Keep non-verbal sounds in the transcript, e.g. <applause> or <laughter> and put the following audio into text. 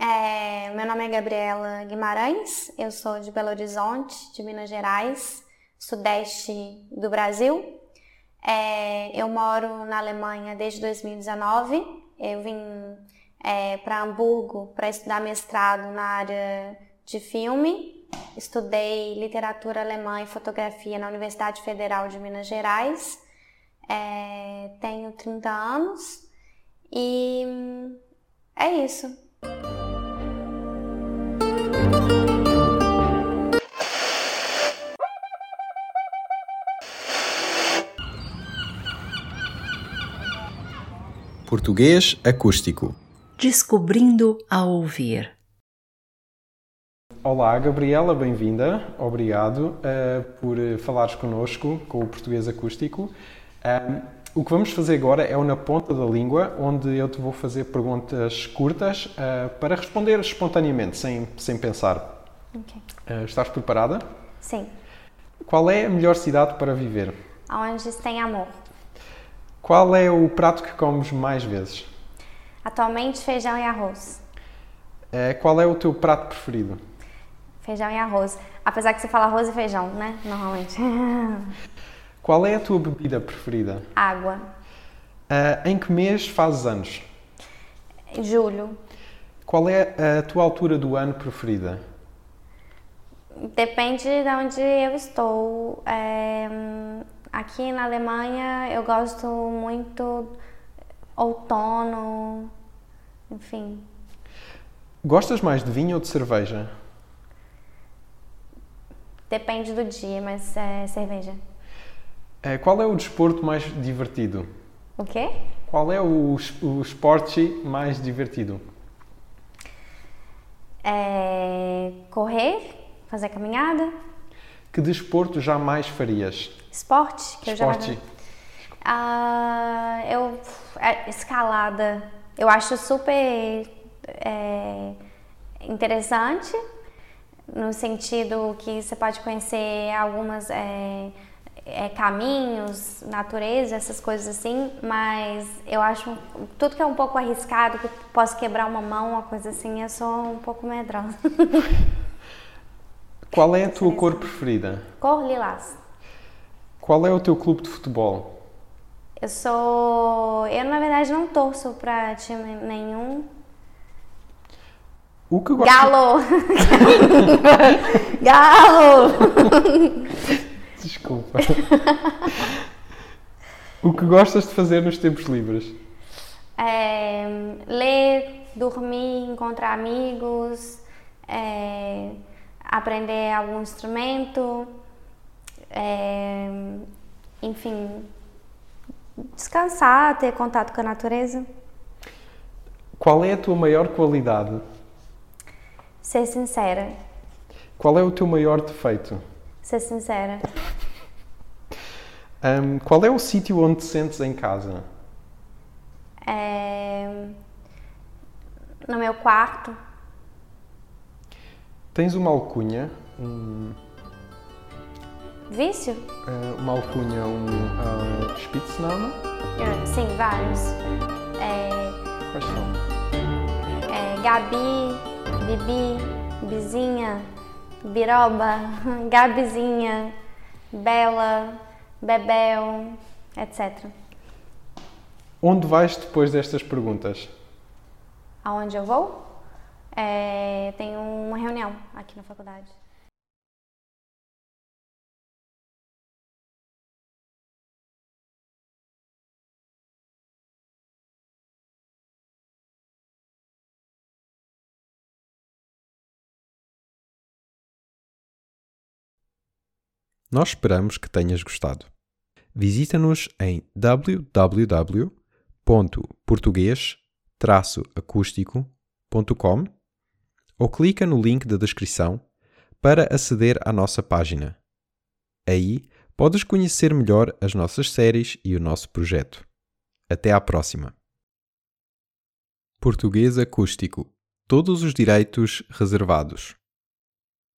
É, meu nome é Gabriela Guimarães, eu sou de Belo Horizonte, de Minas Gerais, sudeste do Brasil. É, eu moro na Alemanha desde 2019. Eu vim é, para Hamburgo para estudar mestrado na área de filme. Estudei literatura alemã e fotografia na Universidade Federal de Minas Gerais. É, tenho 30 anos e é isso. Português acústico. Descobrindo a ouvir. Olá, Gabriela, bem-vinda. Obrigado uh, por falares connosco com o português acústico. Um, o que vamos fazer agora é o na ponta da língua, onde eu te vou fazer perguntas curtas uh, para responder espontaneamente, sem, sem pensar. Okay. Uh, estás preparada? Sim. Qual é a melhor cidade para viver? Onde se tem amor. Qual é o prato que comes mais vezes? Atualmente, feijão e arroz. É, qual é o teu prato preferido? Feijão e arroz. Apesar que você fala arroz e feijão, né? Normalmente. <laughs> Qual é a tua bebida preferida? Água. Uh, em que mês fazes anos? Julho. Qual é a tua altura do ano preferida? Depende de onde eu estou. É, Aqui na Alemanha eu gosto muito outono, enfim. Gostas mais de vinho ou de cerveja? Depende do dia, mas é cerveja. É, qual é o desporto mais divertido? O quê? Qual é o, o esporte mais divertido? É correr, fazer caminhada. Que desporto jamais farias? Esporte? Que Esporte. eu já ah, eu é, escalada. Eu acho super é, interessante no sentido que você pode conhecer algumas é, é, caminhos, natureza, essas coisas assim, mas eu acho tudo que é um pouco arriscado, que posso quebrar uma mão, uma coisa assim, eu sou um pouco medrosa. <laughs> Qual é a tua cor preferida? Cor lilás. Qual é o teu clube de futebol? Eu sou. Eu, na verdade, não torço para time nenhum. O que gosto... Galo! <laughs> Galo! Desculpa. o que gostas de fazer nos tempos livres? É, ler, dormir, encontrar amigos, é, aprender algum instrumento é, enfim, descansar, ter contato com a natureza. Qual é a tua maior qualidade? Ser sincera. Qual é o teu maior defeito? Ser sincera. Um, qual é o sítio onde te sentes em casa? É... No meu quarto. Tens uma alcunha? Um... Vício? Uh, uma alcunha, um uh, Spitzname? Uh, sim, vários. É... Quais são? É, Gabi, Bibi, Bizinha, Biroba, <laughs> Gabizinha, Bela, Bebel, etc. Onde vais depois destas perguntas? Aonde eu vou? É, tenho uma reunião aqui na faculdade. Nós esperamos que tenhas gostado. Visita-nos em www.português-acústico.com ou clica no link da descrição para aceder à nossa página. Aí podes conhecer melhor as nossas séries e o nosso projeto. Até à próxima. Português Acústico. Todos os direitos reservados.